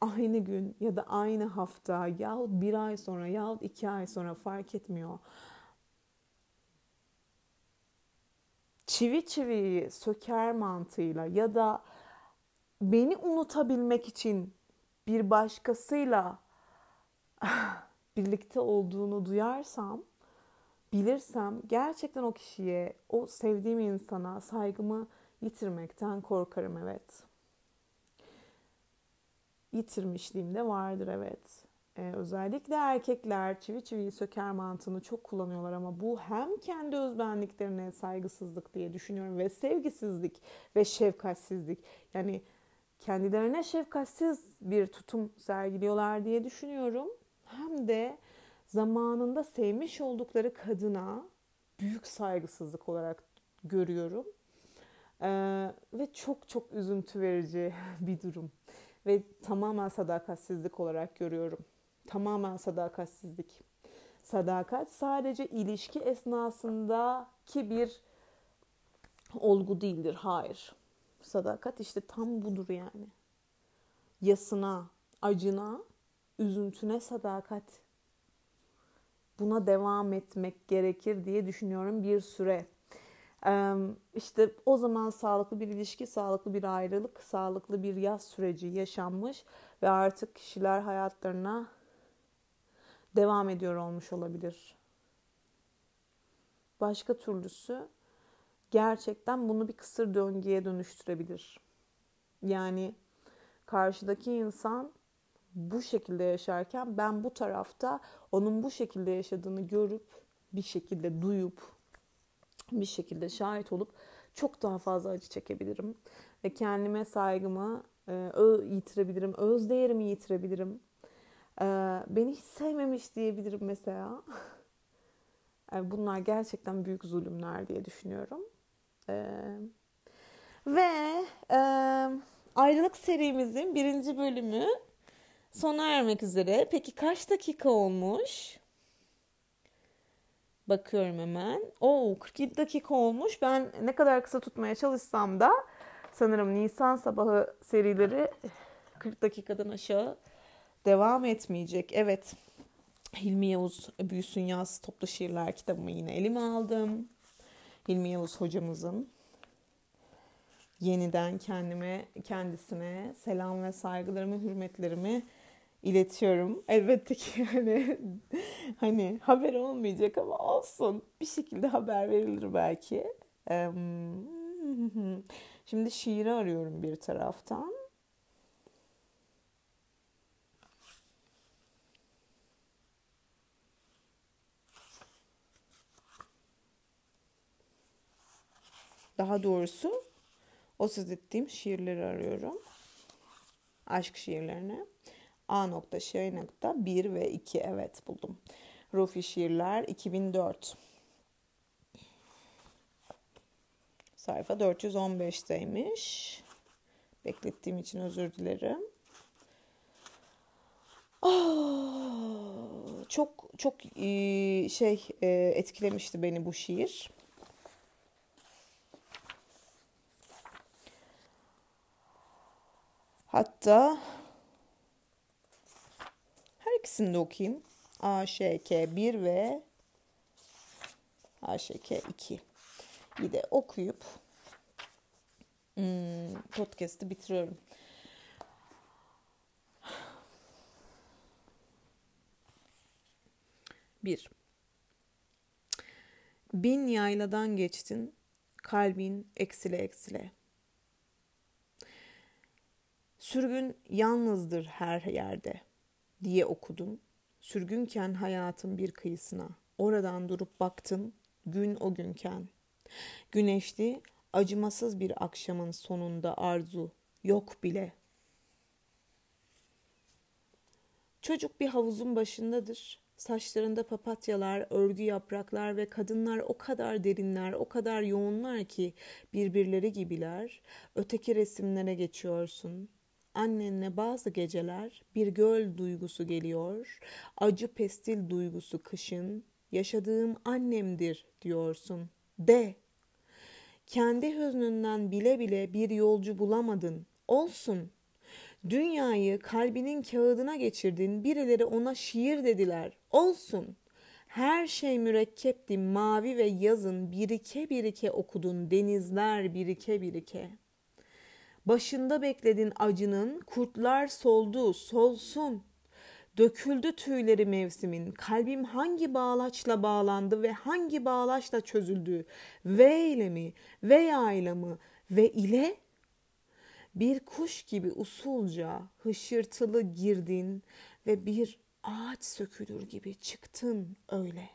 aynı gün ya da aynı hafta yahut bir ay sonra yahut iki ay sonra fark etmiyor. Çivi çiviyi söker mantığıyla ya da beni unutabilmek için bir başkasıyla birlikte olduğunu duyarsam, bilirsem gerçekten o kişiye, o sevdiğim insana saygımı yitirmekten korkarım evet. Yitirmişliğim de vardır evet. Ee, özellikle erkekler çivi çiviyi söker mantığını çok kullanıyorlar ama bu hem kendi özbenliklerine saygısızlık diye düşünüyorum ve sevgisizlik ve şefkatsizlik. Yani kendilerine şefkatsiz bir tutum sergiliyorlar diye düşünüyorum. Hem de zamanında sevmiş oldukları kadına büyük saygısızlık olarak görüyorum. Ee, ve çok çok üzüntü verici bir durum. Ve tamamen sadakatsizlik olarak görüyorum. Tamamen sadakatsizlik. Sadakat sadece ilişki esnasındaki bir olgu değildir. Hayır. Sadakat işte tam budur yani. Yasına, acına, üzüntüne sadakat. Buna devam etmek gerekir diye düşünüyorum bir süre. İşte o zaman sağlıklı bir ilişki, sağlıklı bir ayrılık, sağlıklı bir yaz süreci yaşanmış ve artık kişiler hayatlarına devam ediyor olmuş olabilir. Başka türlüsü gerçekten bunu bir kısır döngüye dönüştürebilir. Yani karşıdaki insan bu şekilde yaşarken ben bu tarafta onun bu şekilde yaşadığını görüp bir şekilde duyup bir şekilde şahit olup çok daha fazla acı çekebilirim ve kendime saygımı e, yitirebilirim, öz değerimi yitirebilirim. E, beni hiç sevmemiş diyebilirim mesela. e, bunlar gerçekten büyük zulümler diye düşünüyorum. E, ve e, ayrılık serimizin birinci bölümü sona ermek üzere. Peki kaç dakika olmuş? Bakıyorum hemen. Oo 47 dakika olmuş. Ben ne kadar kısa tutmaya çalışsam da sanırım Nisan sabahı serileri 40 dakikadan aşağı devam etmeyecek. Evet. Hilmi Yavuz Büyüsün Yaz Toplu Şiirler kitabımı yine elime aldım. Hilmi Yavuz hocamızın yeniden kendime, kendisine selam ve saygılarımı, hürmetlerimi iletiyorum. Elbette ki yani hani haber olmayacak ama olsun. Bir şekilde haber verilir belki. Şimdi şiiri arıyorum bir taraftan. Daha doğrusu o söz ettiğim şiirleri arıyorum. Aşk şiirlerini. A nokta şiir nokta 1 ve 2 evet buldum. Rufi Şiirler 2004 Sayfa 415'teymiş. Beklettiğim için özür dilerim. Oh, çok çok şey etkilemişti beni bu şiir. Hatta ikisini de okuyayım. AŞK 1 ve AŞK 2. Bir de okuyup hmm, podcast'ı bitiriyorum. Bir. Bin yayladan geçtin, kalbin eksile eksile. Sürgün yalnızdır her yerde diye okudum. Sürgünken hayatın bir kıyısına. Oradan durup baktım gün o günken. Güneşli acımasız bir akşamın sonunda arzu yok bile. Çocuk bir havuzun başındadır. Saçlarında papatyalar, örgü yapraklar ve kadınlar o kadar derinler, o kadar yoğunlar ki birbirleri gibiler. Öteki resimlere geçiyorsun. Annenle bazı geceler bir göl duygusu geliyor. Acı pestil duygusu kışın. Yaşadığım annemdir diyorsun. De. Kendi hüznünden bile bile bir yolcu bulamadın. Olsun. Dünyayı kalbinin kağıdına geçirdin. Birileri ona şiir dediler. Olsun. Her şey mürekkepti mavi ve yazın birike birike okudun denizler birike birike. Başında bekledin acının kurtlar soldu solsun. Döküldü tüyleri mevsimin. Kalbim hangi bağlaçla bağlandı ve hangi bağlaçla çözüldü? V ile mi? Veya ile mi? Ve ile? Bir kuş gibi usulca hışırtılı girdin ve bir ağaç sökülür gibi çıktın öyle.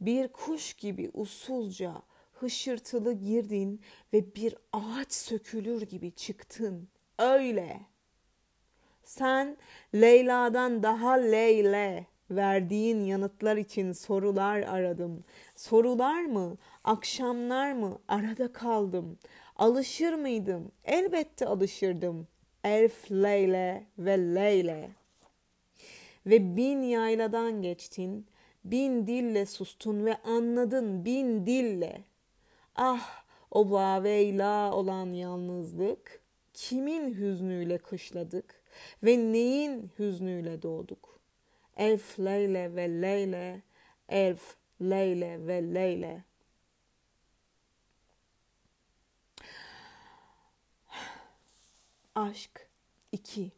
Bir kuş gibi usulca hışırtılı girdin ve bir ağaç sökülür gibi çıktın öyle. Sen Leyla'dan daha Leyle verdiğin yanıtlar için sorular aradım. Sorular mı, akşamlar mı arada kaldım. Alışır mıydım? Elbette alışırdım. Elf Leyle ve Leyle. Ve bin yayladan geçtin, bin dille sustun ve anladın bin dille. Ah o vaveyla olan yalnızlık, kimin hüznüyle kışladık ve neyin hüznüyle doğduk. Elf Leyle ve Leyle, Elf Leyle ve Leyle. Aşk 2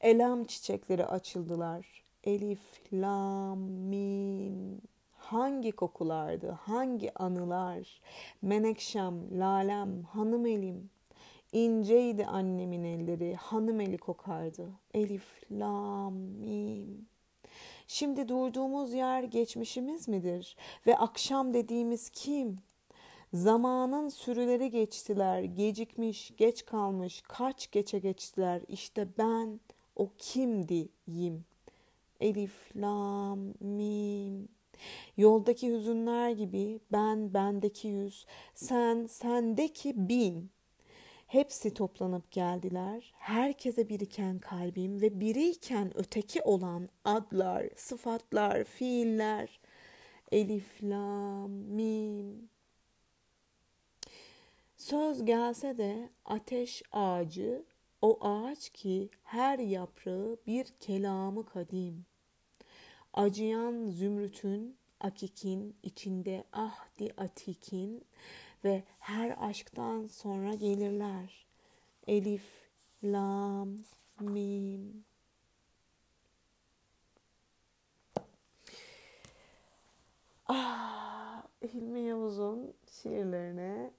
Elam çiçekleri açıldılar. Elif, lam, mim. Hangi kokulardı, hangi anılar. Menekşem, lalem, hanım elim. İnceydi annemin elleri, hanım eli kokardı. Elif, lam, mim. Şimdi durduğumuz yer geçmişimiz midir? Ve akşam dediğimiz kim? Zamanın sürüleri geçtiler, gecikmiş, geç kalmış, kaç geçe geçtiler. İşte ben o kimdiyim. Elif, lam, mim. Yoldaki hüzünler gibi ben bendeki yüz, sen sendeki bin. Hepsi toplanıp geldiler. Herkese biriken kalbim ve biriyken öteki olan adlar, sıfatlar, fiiller. Elif, lam, mim. Söz gelse de ateş ağacı, o ağaç ki her yaprağı bir kelamı kadim. Acıyan zümrütün, akikin içinde ahdi atikin ve her aşktan sonra gelirler. Elif, lam, mim. Ah, Hilmi Yavuz'un şiirlerine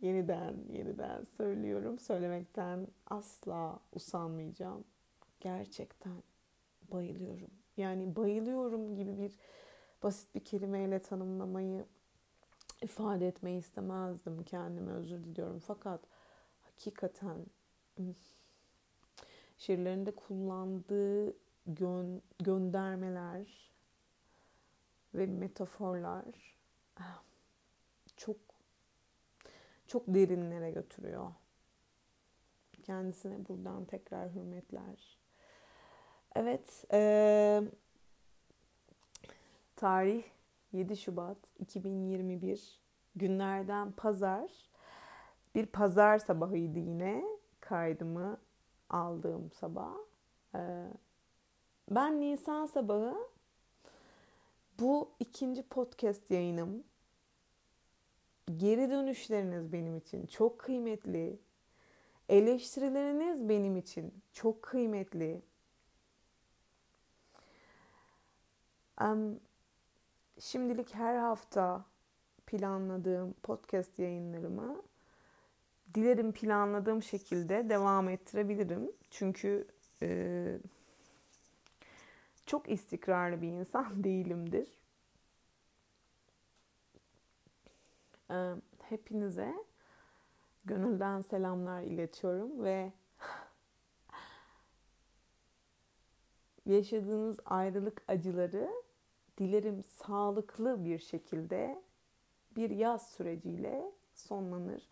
yeniden yeniden söylüyorum. Söylemekten asla usanmayacağım. Gerçekten bayılıyorum. Yani bayılıyorum gibi bir basit bir kelimeyle tanımlamayı ifade etmeyi istemezdim. Kendime özür diliyorum. Fakat hakikaten şiirlerinde kullandığı gö- göndermeler ve metaforlar ah, çok çok derinlere götürüyor. Kendisine buradan tekrar hürmetler. Evet, e, tarih 7 Şubat 2021 günlerden pazar. Bir pazar sabahıydı yine kaydımı aldığım sabah. E, ben Nisan sabahı bu ikinci podcast yayınım Geri dönüşleriniz benim için çok kıymetli. Eleştirileriniz benim için çok kıymetli. Um, şimdilik her hafta planladığım podcast yayınlarımı dilerim planladığım şekilde devam ettirebilirim. Çünkü e, çok istikrarlı bir insan değilimdir. Hepinize gönülden selamlar iletiyorum ve yaşadığınız ayrılık acıları dilerim sağlıklı bir şekilde bir yaz süreciyle sonlanır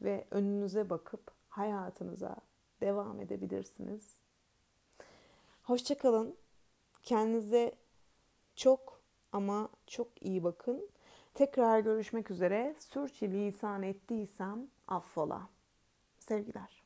ve önünüze bakıp hayatınıza devam edebilirsiniz. Hoşçakalın. Kendinize çok ama çok iyi bakın. Tekrar görüşmek üzere. Sürçülisan ettiysem affola. Sevgiler.